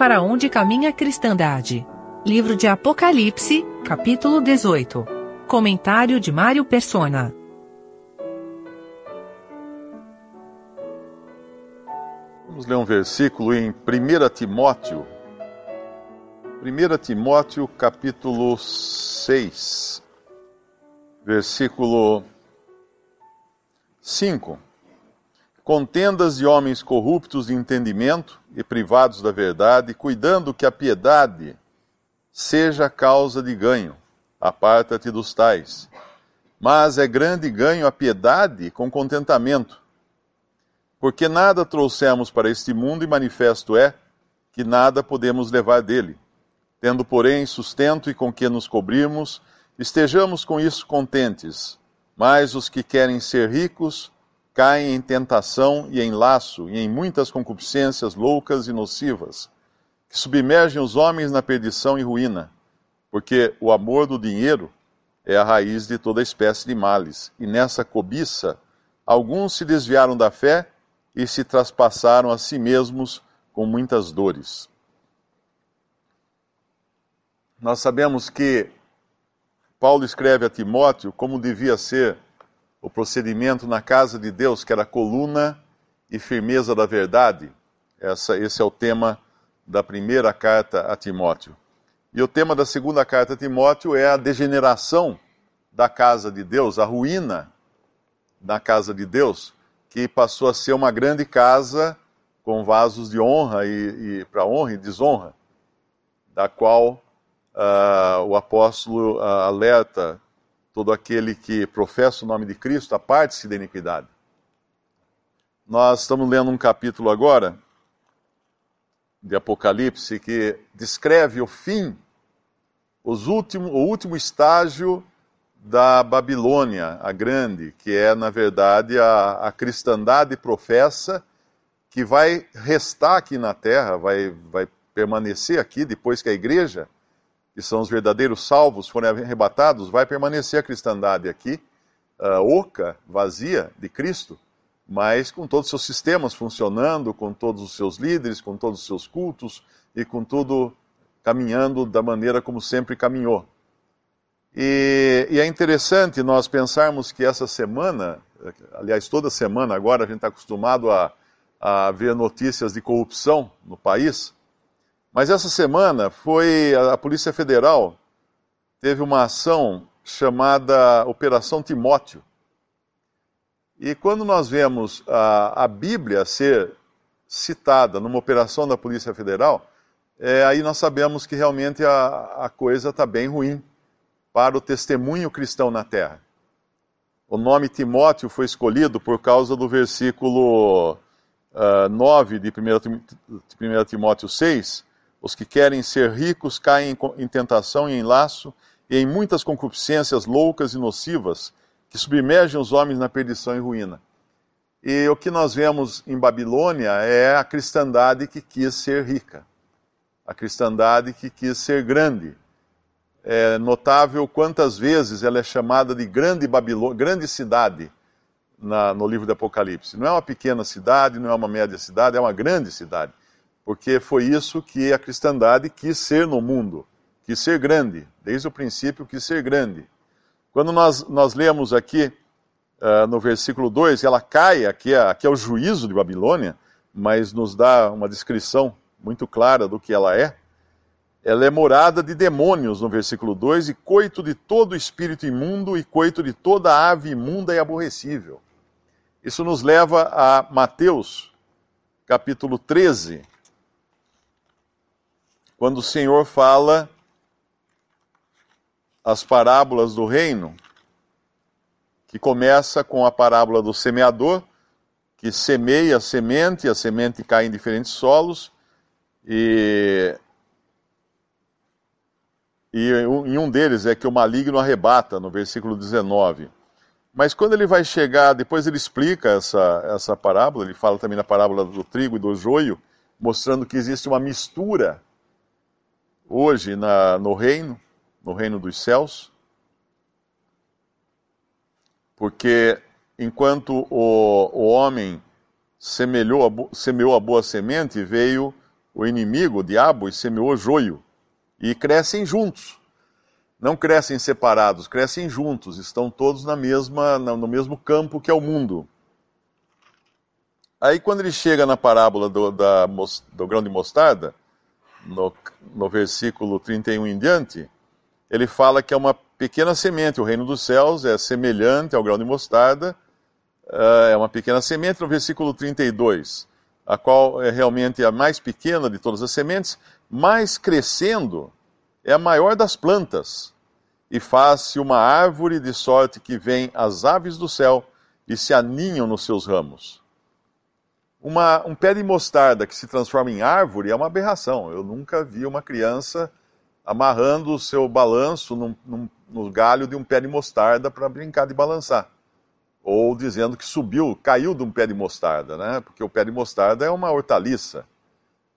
para onde caminha a cristandade. Livro de Apocalipse, capítulo 18. Comentário de Mário Persona. Vamos ler um versículo em 1 Timóteo. 1 Timóteo, capítulo 6, versículo 5. Contendas de homens corruptos de entendimento e privados da verdade, cuidando que a piedade seja causa de ganho. Aparta-te dos tais. Mas é grande ganho a piedade com contentamento. Porque nada trouxemos para este mundo e manifesto é que nada podemos levar dele. Tendo, porém, sustento e com que nos cobrirmos, estejamos com isso contentes. Mas os que querem ser ricos caem em tentação e em laço e em muitas concupiscências loucas e nocivas, que submergem os homens na perdição e ruína, porque o amor do dinheiro é a raiz de toda espécie de males, e nessa cobiça alguns se desviaram da fé e se traspassaram a si mesmos com muitas dores. Nós sabemos que Paulo escreve a Timóteo como devia ser o procedimento na casa de Deus, que era coluna e firmeza da verdade. Essa, esse é o tema da primeira carta a Timóteo. E o tema da segunda carta a Timóteo é a degeneração da casa de Deus, a ruína da casa de Deus, que passou a ser uma grande casa com vasos de honra e, e para honra e desonra, da qual uh, o apóstolo uh, alerta todo aquele que professa o nome de Cristo, aparte-se da iniquidade. Nós estamos lendo um capítulo agora de Apocalipse que descreve o fim, os último, o último estágio da Babilônia, a grande, que é, na verdade, a, a cristandade professa que vai restar aqui na terra, vai, vai permanecer aqui depois que a igreja que são os verdadeiros salvos, forem arrebatados, vai permanecer a cristandade aqui, uh, oca, vazia de Cristo, mas com todos os seus sistemas funcionando, com todos os seus líderes, com todos os seus cultos e com tudo caminhando da maneira como sempre caminhou. E, e é interessante nós pensarmos que essa semana, aliás, toda semana agora, a gente está acostumado a, a ver notícias de corrupção no país. Mas essa semana foi a Polícia Federal teve uma ação chamada Operação Timóteo. E quando nós vemos a, a Bíblia ser citada numa operação da Polícia Federal, é, aí nós sabemos que realmente a, a coisa está bem ruim para o testemunho cristão na terra. O nome Timóteo foi escolhido por causa do versículo uh, 9 de 1 Timóteo 6, os que querem ser ricos caem em tentação e em laço e em muitas concupiscências loucas e nocivas que submergem os homens na perdição e ruína. E o que nós vemos em Babilônia é a cristandade que quis ser rica, a cristandade que quis ser grande. É notável quantas vezes ela é chamada de grande Babilônia, grande cidade na, no livro do Apocalipse. Não é uma pequena cidade, não é uma média cidade, é uma grande cidade porque foi isso que a cristandade quis ser no mundo, quis ser grande, desde o princípio quis ser grande. Quando nós, nós lemos aqui uh, no versículo 2, ela cai, aqui é, aqui é o juízo de Babilônia, mas nos dá uma descrição muito clara do que ela é. Ela é morada de demônios, no versículo 2, e coito de todo espírito imundo e coito de toda ave imunda e aborrecível. Isso nos leva a Mateus, capítulo 13, quando o Senhor fala as parábolas do reino, que começa com a parábola do semeador, que semeia a semente, a semente cai em diferentes solos, e, e em um deles é que o maligno arrebata, no versículo 19. Mas quando ele vai chegar, depois ele explica essa, essa parábola, ele fala também na parábola do trigo e do joio, mostrando que existe uma mistura hoje na, no reino, no reino dos céus, porque enquanto o, o homem semelhou semeou a boa semente, veio o inimigo, o diabo, e semeou joio. E crescem juntos. Não crescem separados, crescem juntos. Estão todos na mesma, no mesmo campo que é o mundo. Aí, quando ele chega na parábola do, da, do grão de mostarda, no, no versículo 31 em diante, ele fala que é uma pequena semente. O reino dos céus é semelhante ao grão de mostarda, uh, é uma pequena semente. No versículo 32, a qual é realmente a mais pequena de todas as sementes, mas crescendo é a maior das plantas, e faz-se uma árvore de sorte que vem as aves do céu e se aninham nos seus ramos. Uma, um pé de mostarda que se transforma em árvore é uma aberração. Eu nunca vi uma criança amarrando o seu balanço num, num, no galho de um pé de mostarda para brincar de balançar. Ou dizendo que subiu, caiu de um pé de mostarda, né? Porque o pé de mostarda é uma hortaliça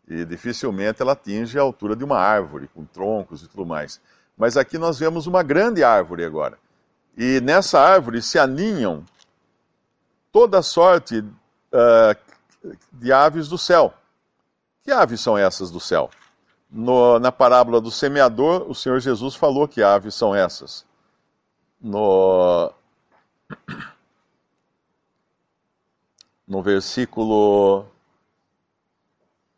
e dificilmente ela atinge a altura de uma árvore, com troncos e tudo mais. Mas aqui nós vemos uma grande árvore agora. E nessa árvore se aninham toda sorte uh, de aves do céu. Que aves são essas do céu? No, na parábola do semeador, o Senhor Jesus falou que aves são essas. No, no versículo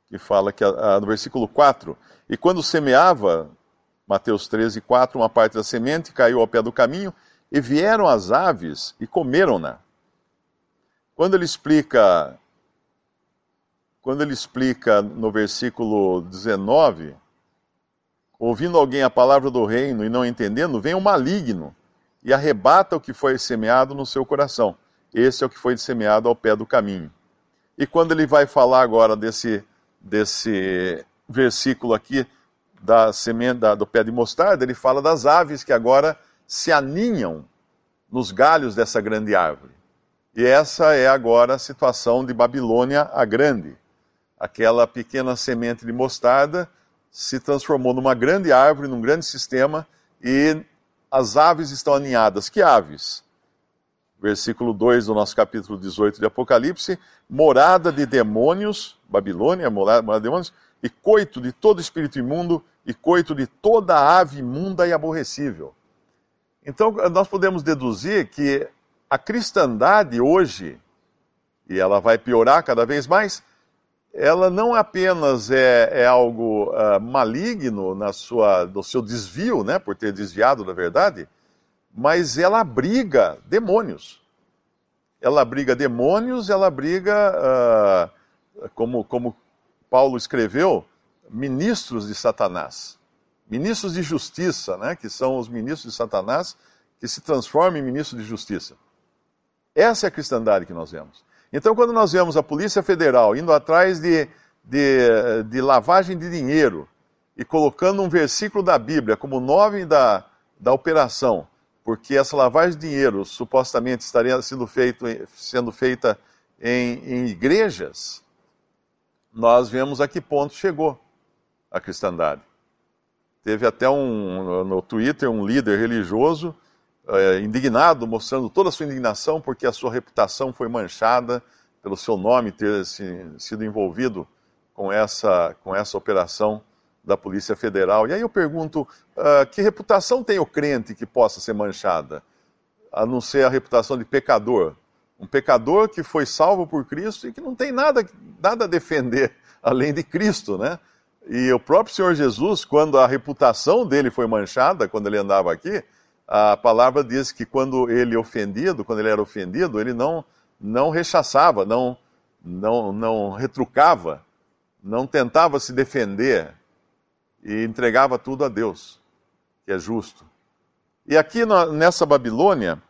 que fala que no versículo 4, e quando semeava, Mateus 13, 4, uma parte da semente caiu ao pé do caminho, e vieram as aves e comeram-na. Quando ele explica quando ele explica no versículo 19, ouvindo alguém a palavra do reino e não entendendo, vem o maligno e arrebata o que foi semeado no seu coração. Esse é o que foi semeado ao pé do caminho. E quando ele vai falar agora desse, desse versículo aqui da semente do pé de mostarda, ele fala das aves que agora se aninham nos galhos dessa grande árvore. E essa é agora a situação de Babilônia a Grande aquela pequena semente de mostarda se transformou numa grande árvore, num grande sistema, e as aves estão aninhadas. Que aves? Versículo 2 do nosso capítulo 18 de Apocalipse: morada de demônios, Babilônia, morada, morada de demônios, e coito de todo espírito imundo, e coito de toda ave imunda e aborrecível. Então, nós podemos deduzir que a cristandade hoje, e ela vai piorar cada vez mais, ela não apenas é, é algo uh, maligno na sua, no seu desvio, né, por ter desviado da verdade, mas ela abriga demônios. Ela abriga demônios, ela abriga, uh, como, como Paulo escreveu, ministros de Satanás. Ministros de justiça, né, que são os ministros de Satanás que se transformam em ministros de justiça. Essa é a cristandade que nós vemos. Então, quando nós vemos a Polícia Federal indo atrás de, de, de lavagem de dinheiro e colocando um versículo da Bíblia como nome da, da operação, porque essa lavagem de dinheiro supostamente estaria sendo, feito, sendo feita em, em igrejas, nós vemos a que ponto chegou a cristandade. Teve até um, no Twitter um líder religioso é, indignado, mostrando toda a sua indignação porque a sua reputação foi manchada pelo seu nome ter se, sido envolvido com essa, com essa operação da Polícia Federal. E aí eu pergunto: uh, que reputação tem o crente que possa ser manchada? A não ser a reputação de pecador. Um pecador que foi salvo por Cristo e que não tem nada, nada a defender além de Cristo, né? E o próprio Senhor Jesus, quando a reputação dele foi manchada, quando ele andava aqui, a palavra diz que quando ele ofendido, quando ele era ofendido, ele não não rechaçava, não não não retrucava, não tentava se defender e entregava tudo a Deus, que é justo. E aqui nessa Babilônia,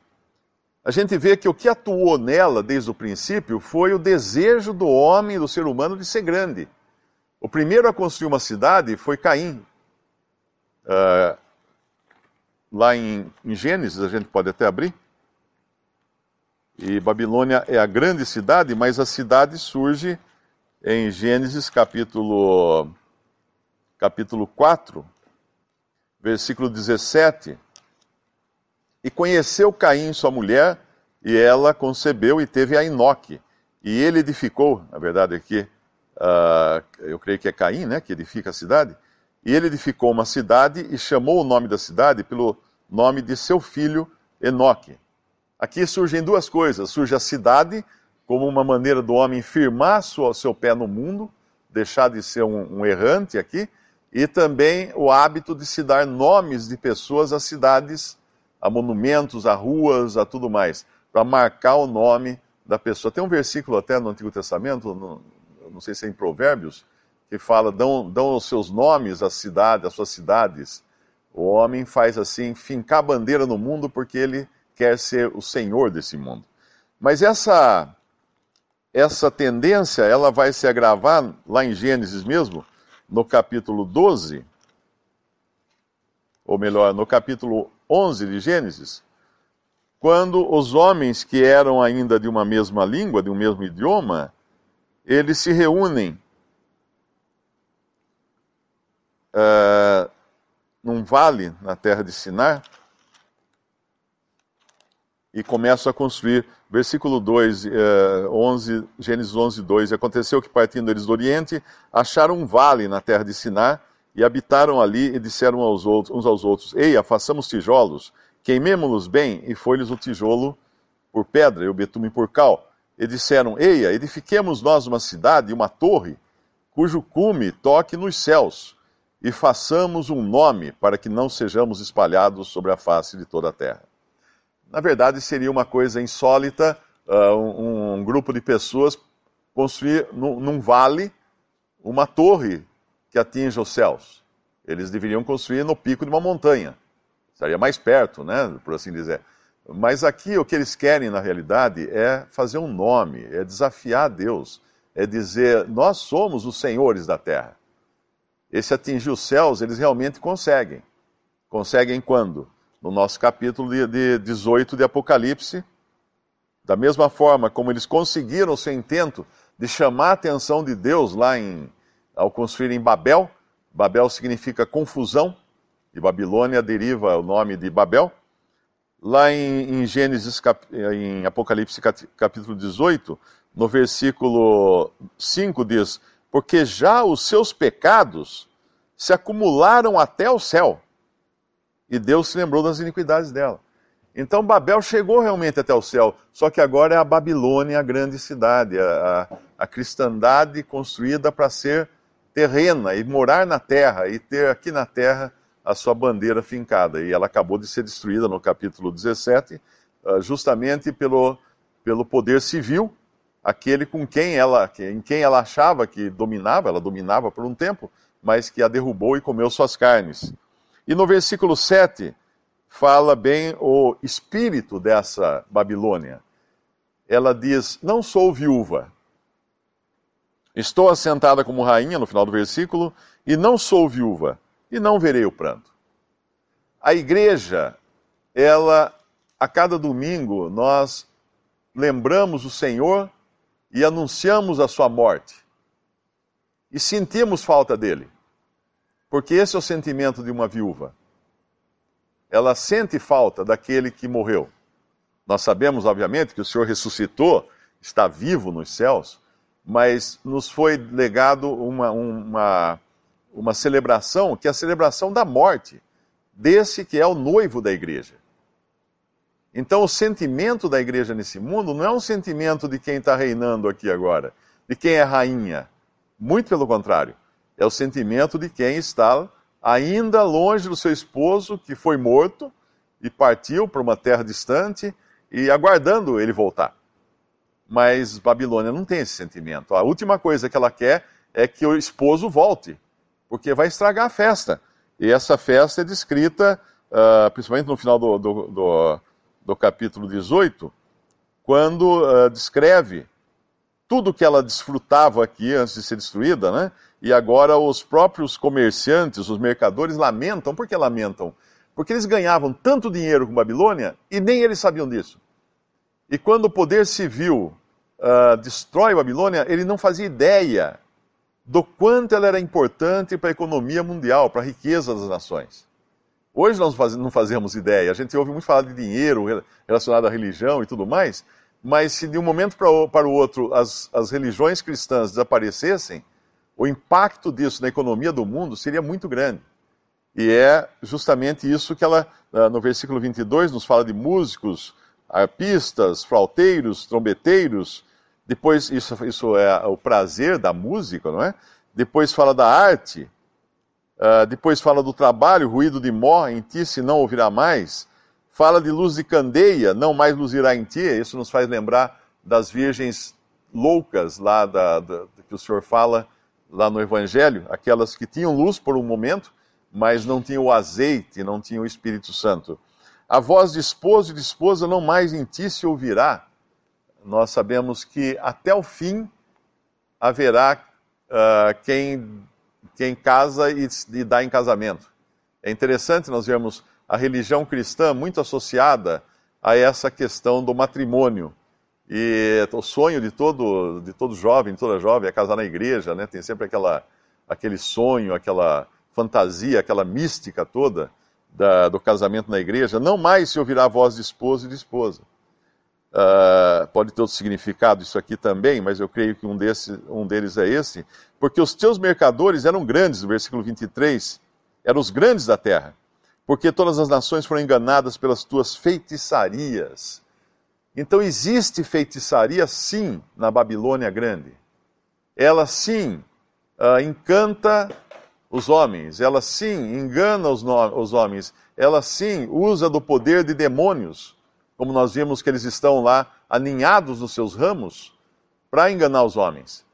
a gente vê que o que atuou nela desde o princípio foi o desejo do homem, do ser humano, de ser grande. O primeiro a construir uma cidade foi Caim. Uh, lá em, em Gênesis, a gente pode até abrir. E Babilônia é a grande cidade, mas a cidade surge em Gênesis capítulo, capítulo 4, versículo 17. E conheceu Caim, sua mulher, e ela concebeu e teve a Enoque. E ele edificou, na verdade aqui, uh, eu creio que é Caim, né, que edifica a cidade, e ele edificou uma cidade e chamou o nome da cidade pelo nome de seu filho Enoque. Aqui surgem duas coisas: surge a cidade, como uma maneira do homem firmar o seu pé no mundo, deixar de ser um, um errante aqui, e também o hábito de se dar nomes de pessoas a cidades, a monumentos, a ruas, a tudo mais, para marcar o nome da pessoa. Tem um versículo até no Antigo Testamento, no, não sei se é em Provérbios, que fala, dão, dão os seus nomes às cidades, às suas cidades. O homem faz assim, fincar bandeira no mundo porque ele quer ser o senhor desse mundo. Mas essa essa tendência, ela vai se agravar lá em Gênesis mesmo, no capítulo 12, ou melhor, no capítulo 11 de Gênesis, quando os homens que eram ainda de uma mesma língua, de um mesmo idioma, eles se reúnem uh, num vale na terra de Sinar e começam a construir. Versículo 2, uh, 11, Gênesis 11, 2. Aconteceu que, partindo eles do Oriente, acharam um vale na terra de Sinar e habitaram ali e disseram aos outros, uns aos outros: Ei, façamos tijolos, queimemo-los bem, e foi-lhes o tijolo por pedra e o betume por cal e disseram: Eia, edifiquemos nós uma cidade, uma torre, cujo cume toque nos céus, e façamos um nome para que não sejamos espalhados sobre a face de toda a terra. Na verdade, seria uma coisa insólita uh, um, um, grupo de pessoas construir num, num vale uma torre que atinja os céus. Eles deveriam construir no pico de uma montanha. Estaria mais perto, né, por assim dizer. Mas aqui o que eles querem, na realidade, é fazer um nome, é desafiar Deus, é dizer: nós somos os senhores da terra. Esse atingir os céus, eles realmente conseguem. Conseguem quando? No nosso capítulo de, de 18 de Apocalipse, da mesma forma como eles conseguiram o seu intento de chamar a atenção de Deus lá em, ao construírem Babel. Babel significa confusão, e Babilônia deriva o nome de Babel. Lá em, em Gênesis, cap, em Apocalipse capítulo 18, no versículo 5 diz: Porque já os seus pecados se acumularam até o céu, e Deus se lembrou das iniquidades dela. Então Babel chegou realmente até o céu, só que agora é a Babilônia a grande cidade, a, a, cristandade construída para ser terrena e morar na terra e ter aqui na terra a sua bandeira fincada. E ela acabou de ser destruída no capítulo 17, ah, justamente pelo, pelo poder civil, aquele com quem ela, em quem ela achava que dominava, ela dominava por um tempo, mas que a derrubou e comeu suas carnes. E no versículo 7 fala bem o espírito dessa Babilônia. Ela diz: Não sou viúva. Estou assentada como rainha, no final do versículo, e não sou viúva e não verei o pranto. A igreja, ela, a cada domingo, nós lembramos o Senhor e anunciamos a sua morte. E sentimos falta dele. Porque esse é o sentimento de uma viúva. Ela sente falta daquele que morreu. Nós sabemos, obviamente, que o Senhor ressuscitou, está vivo nos céus, mas nos foi legado uma, uma uma celebração que é a celebração da morte desse que é o noivo da igreja. Então, o sentimento da igreja nesse mundo não é um sentimento de quem está reinando aqui agora, de quem é rainha. Muito pelo contrário. É o sentimento de quem está ainda longe do seu esposo, que foi morto e partiu para uma terra distante e aguardando ele voltar. Mas Babilônia não tem esse sentimento. A última coisa que ela quer é que o esposo volte porque vai estragar a festa. E essa festa é descrita, uh, principalmente no final do, do, do, do capítulo 18, quando uh, descreve tudo que ela desfrutava aqui antes de ser destruída, né? E agora os próprios comerciantes, os mercadores lamentam. Por que lamentam? Porque eles ganhavam tanto dinheiro com Babilônia e nem eles sabiam disso. E quando o poder civil uh, destrói Babilônia, ele não fazia ideia do quanto ela era importante para a economia mundial, para a riqueza das nações. Hoje nós não fazemos ideia, a gente ouve muito falar de dinheiro relacionado à religião e tudo mais, mas se de um momento para o outro as, as religiões cristãs desaparecessem, o impacto disso na economia do mundo seria muito grande. E é justamente isso que ela, no versículo 22, nos fala de músicos, arpistas, flauteiros, trombeteiros. Depois, isso, isso é o prazer da música, não é? Depois fala da arte. Uh, depois fala do trabalho, ruído de mó em ti, se não ouvirá mais. Fala de luz de candeia, não mais luzirá em ti. Isso nos faz lembrar das virgens loucas lá da, da, que o Senhor fala lá no Evangelho, aquelas que tinham luz por um momento, mas não tinham o azeite, não tinham o Espírito Santo. A voz de esposo e de esposa não mais em ti se ouvirá. Nós sabemos que até o fim haverá uh, quem, quem casa e, e dá em casamento. É interessante nós vermos a religião cristã muito associada a essa questão do matrimônio. E o sonho de todo, de todo jovem, de toda jovem, é casar na igreja, né? Tem sempre aquela, aquele sonho, aquela fantasia, aquela mística toda da, do casamento na igreja. Não mais se ouvirá a voz de esposo e de esposa. Uh, pode ter outro significado isso aqui também, mas eu creio que um, desse, um deles é esse. Porque os teus mercadores eram grandes, no versículo 23, eram os grandes da terra. Porque todas as nações foram enganadas pelas tuas feitiçarias então existe feitiçaria sim na Babilônia Grande. Ela sim uh, encanta os homens, ela sim engana os, os homens, ela sim usa do poder de demônios, como nós vimos que eles estão lá aninhados nos seus ramos, para enganar os homens.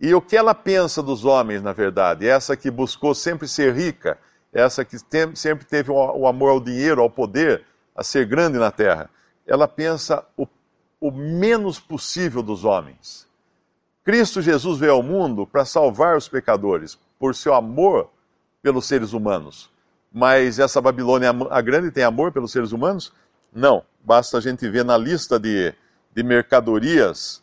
E o que ela pensa dos homens, na verdade? Essa que buscou sempre ser rica, essa que sempre teve o, o amor ao dinheiro, ao poder, a ser grande na terra ela pensa o, o menos possível dos homens. Cristo Jesus veio ao mundo para salvar os pecadores, por seu amor pelos seres humanos. Mas essa Babilônia a grande tem amor pelos seres humanos? Não. Basta a gente ver na lista de, de mercadorias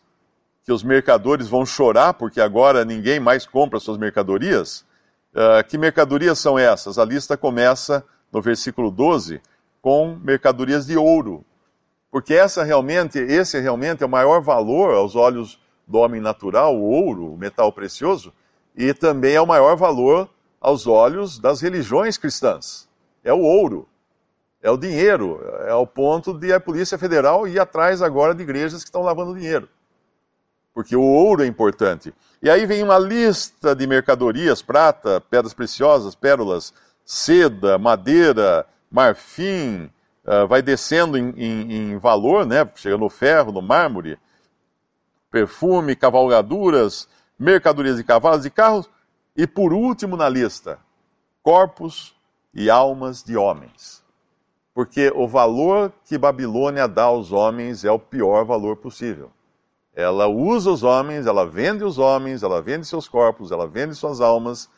que os mercadores vão chorar porque agora ninguém mais compra suas mercadorias. Uh, que mercadorias são essas? A lista começa no versículo 12 com mercadorias de ouro, porque essa realmente, esse realmente é o maior valor aos olhos do homem natural, o ouro, o metal precioso, e também é o maior valor aos olhos das religiões cristãs. É o ouro, é o dinheiro, é o ponto de a Polícia Federal ir atrás agora de igrejas que estão lavando dinheiro. Porque o ouro é importante. E aí vem uma lista de mercadorias: prata, pedras preciosas, pérolas, seda, madeira, marfim, uh, vai descendo em, em, em, valor, né? chega no ferro, no mármore, perfume, cavalgaduras, mercadorias de cavalos e carros, e por último na lista, corpos e almas de homens. Porque o valor que Babilônia dá aos homens é o pior valor possível. Ela usa os homens, ela vende os homens, ela vende seus corpos, ela vende suas almas,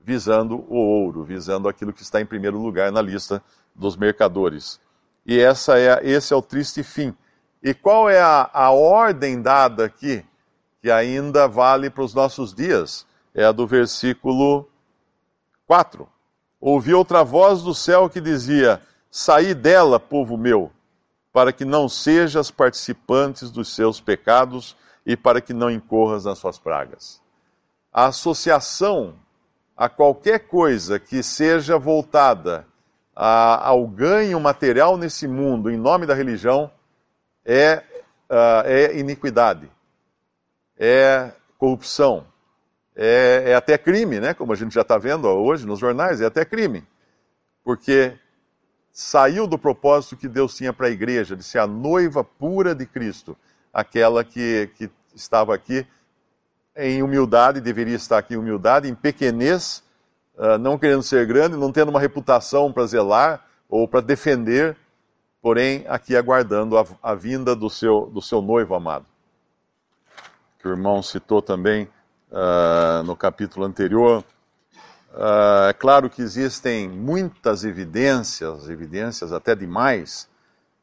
visando o ouro, visando aquilo que está em primeiro lugar na lista dos mercadores. E essa é, esse é o triste fim. E qual é a, a ordem dada aqui, que ainda vale para os nossos dias? É a do versículo 4. Ouvi outra voz do céu que dizia: Saí dela, povo meu, para que não sejas participantes dos seus pecados e para que não incorras nas suas pragas. A associação a qualquer coisa que seja voltada a, ao ganho material nesse mundo em nome da religião é, uh, é iniquidade, é corrupção, é, é, até crime, né? como a gente já está vendo hoje nos jornais, é até crime. Porque saiu do propósito que Deus tinha para a igreja, de ser a noiva pura de Cristo, aquela que, que estava aqui em humildade, deveria estar aqui em humildade, em pequenez, uh, não querendo ser grande, não tendo uma reputação para zelar ou para defender, porém aqui aguardando a, a, vinda do seu, do seu noivo amado. Que o irmão citou também uh, no capítulo anterior. Uh, é claro que existem muitas evidências, evidências até demais,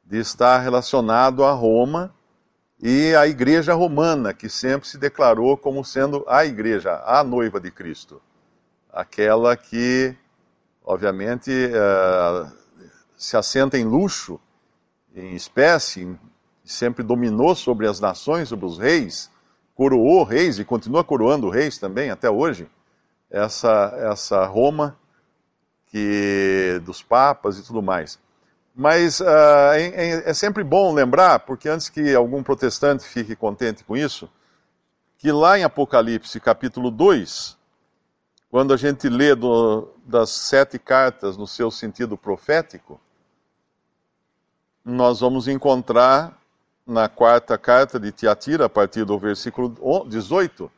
de estar relacionado a Roma e a igreja romana, que sempre se declarou como sendo a igreja, a noiva de Cristo. Aquela que, obviamente, uh, se assenta em luxo, em espécie, sempre dominou sobre as nações, sobre os reis, coroou reis e continua coroando reis também até hoje, essa, essa Roma que dos papas e tudo mais. Mas uh, é, é, sempre bom lembrar, porque antes que algum protestante fique contente com isso, que lá em Apocalipse capítulo 2, quando a gente lê do, das sete cartas no seu sentido profético, nós vamos encontrar na quarta carta de Tiatira, a partir do versículo 18,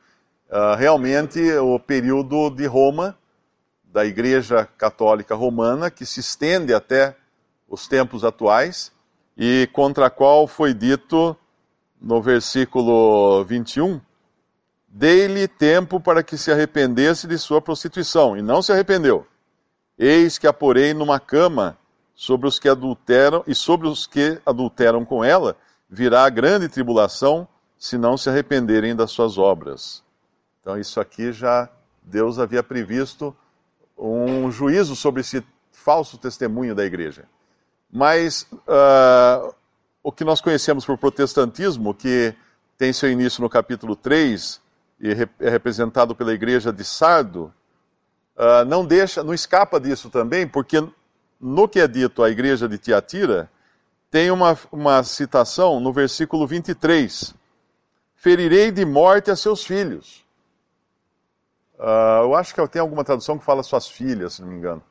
ah, realmente o período de Roma, da Igreja Católica Romana, que se estende até os tempos atuais, e contra a qual foi dito no versículo 21, dei-lhe tempo para que se arrependesse de sua prostituição, e não se arrependeu. Eis que a porei numa cama sobre os que adulteram, e sobre os que adulteram com ela, virá grande tribulação, se não se arrependerem das suas obras. Então, isso aqui já Deus havia previsto um juízo sobre esse falso testemunho da igreja. Mas uh, o que nós conhecemos por protestantismo, que tem seu início no capítulo 3 e é representado pela igreja de Sardo, uh, não deixa, não escapa disso também, porque no que é dito à igreja de Tiatira, tem uma, uma citação no versículo 23: Ferirei de morte a seus filhos. Uh, eu acho que tem alguma tradução que fala suas filhas, se não me engano.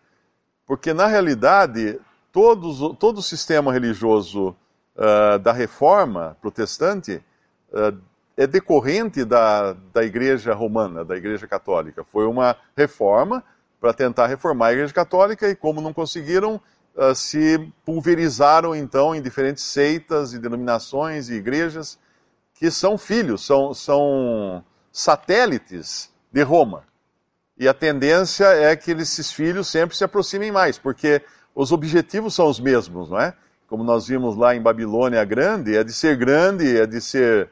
Porque, na realidade, todos, todo o sistema religioso uh, da reforma protestante uh, é decorrente da, da Igreja Romana, da Igreja Católica. Foi uma reforma para tentar reformar a Igreja Católica e, como não conseguiram, se pulverizaram então em diferentes seitas e denominações e igrejas que são filhos, são, são satélites de Roma. E a tendência é que esses filhos sempre se aproximem mais, porque os objetivos são os mesmos, não é? Como nós vimos lá em Babilônia Grande, é de ser grande, é de ser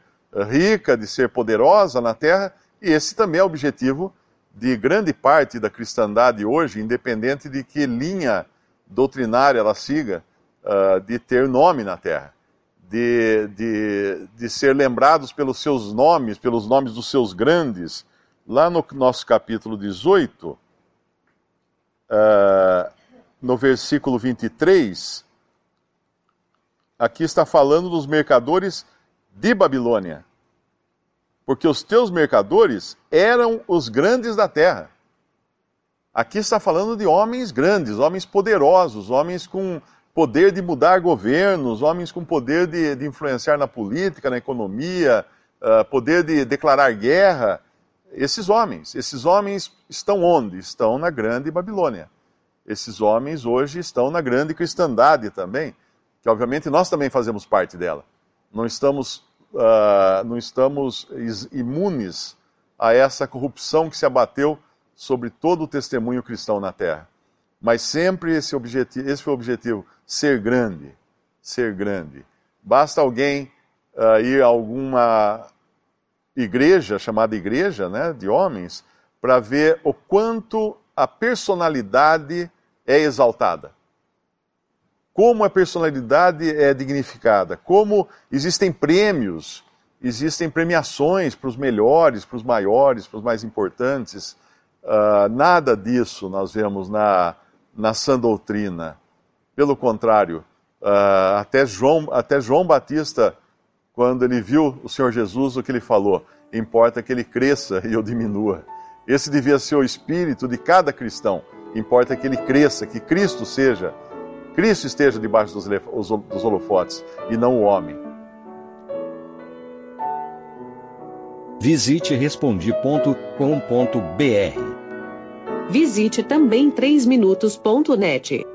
rica, de ser poderosa na terra, e esse também é o objetivo de grande parte da cristandade hoje, independente de que linha doutrinária ela siga, uh, de ter nome na terra, de, de, de ser lembrados pelos seus nomes, pelos nomes dos seus grandes. Lá no nosso capítulo 18, uh, ah, no versículo 23, aqui está falando dos mercadores de Babilônia. Porque os teus mercadores eram os grandes da terra. Aqui está falando de homens grandes, homens poderosos, homens com poder de mudar governos, homens com poder de, de influenciar na política, na economia, uh, poder de declarar guerra. Esses homens, esses homens estão onde? Estão na grande Babilônia. Esses homens hoje estão na grande cristandade também, que obviamente nós também fazemos parte dela. Não estamos, uh, não estamos imunes a essa corrupção que se abateu sobre todo o testemunho cristão na terra. Mas sempre esse, objetivo, esse foi o objetivo: ser grande. Ser grande. Basta alguém uh, ir a alguma igreja, chamada igreja né, de homens, para ver o quanto a personalidade é exaltada. Como a personalidade é dignificada. Como existem prêmios, existem premiações para os melhores, para os maiores, para os mais importantes. Uh, nada disso nós vemos na, na sã doutrina. Pelo contrário, uh, até, João, até João Batista, quando ele viu o Senhor Jesus, o que ele falou? Importa que ele cresça e eu diminua. Esse devia ser o espírito de cada cristão. Importa que ele cresça, que Cristo seja, Cristo esteja debaixo dos, dos holofotes e não o homem. Visite respondi.com.br. Visite também 3minutos.net.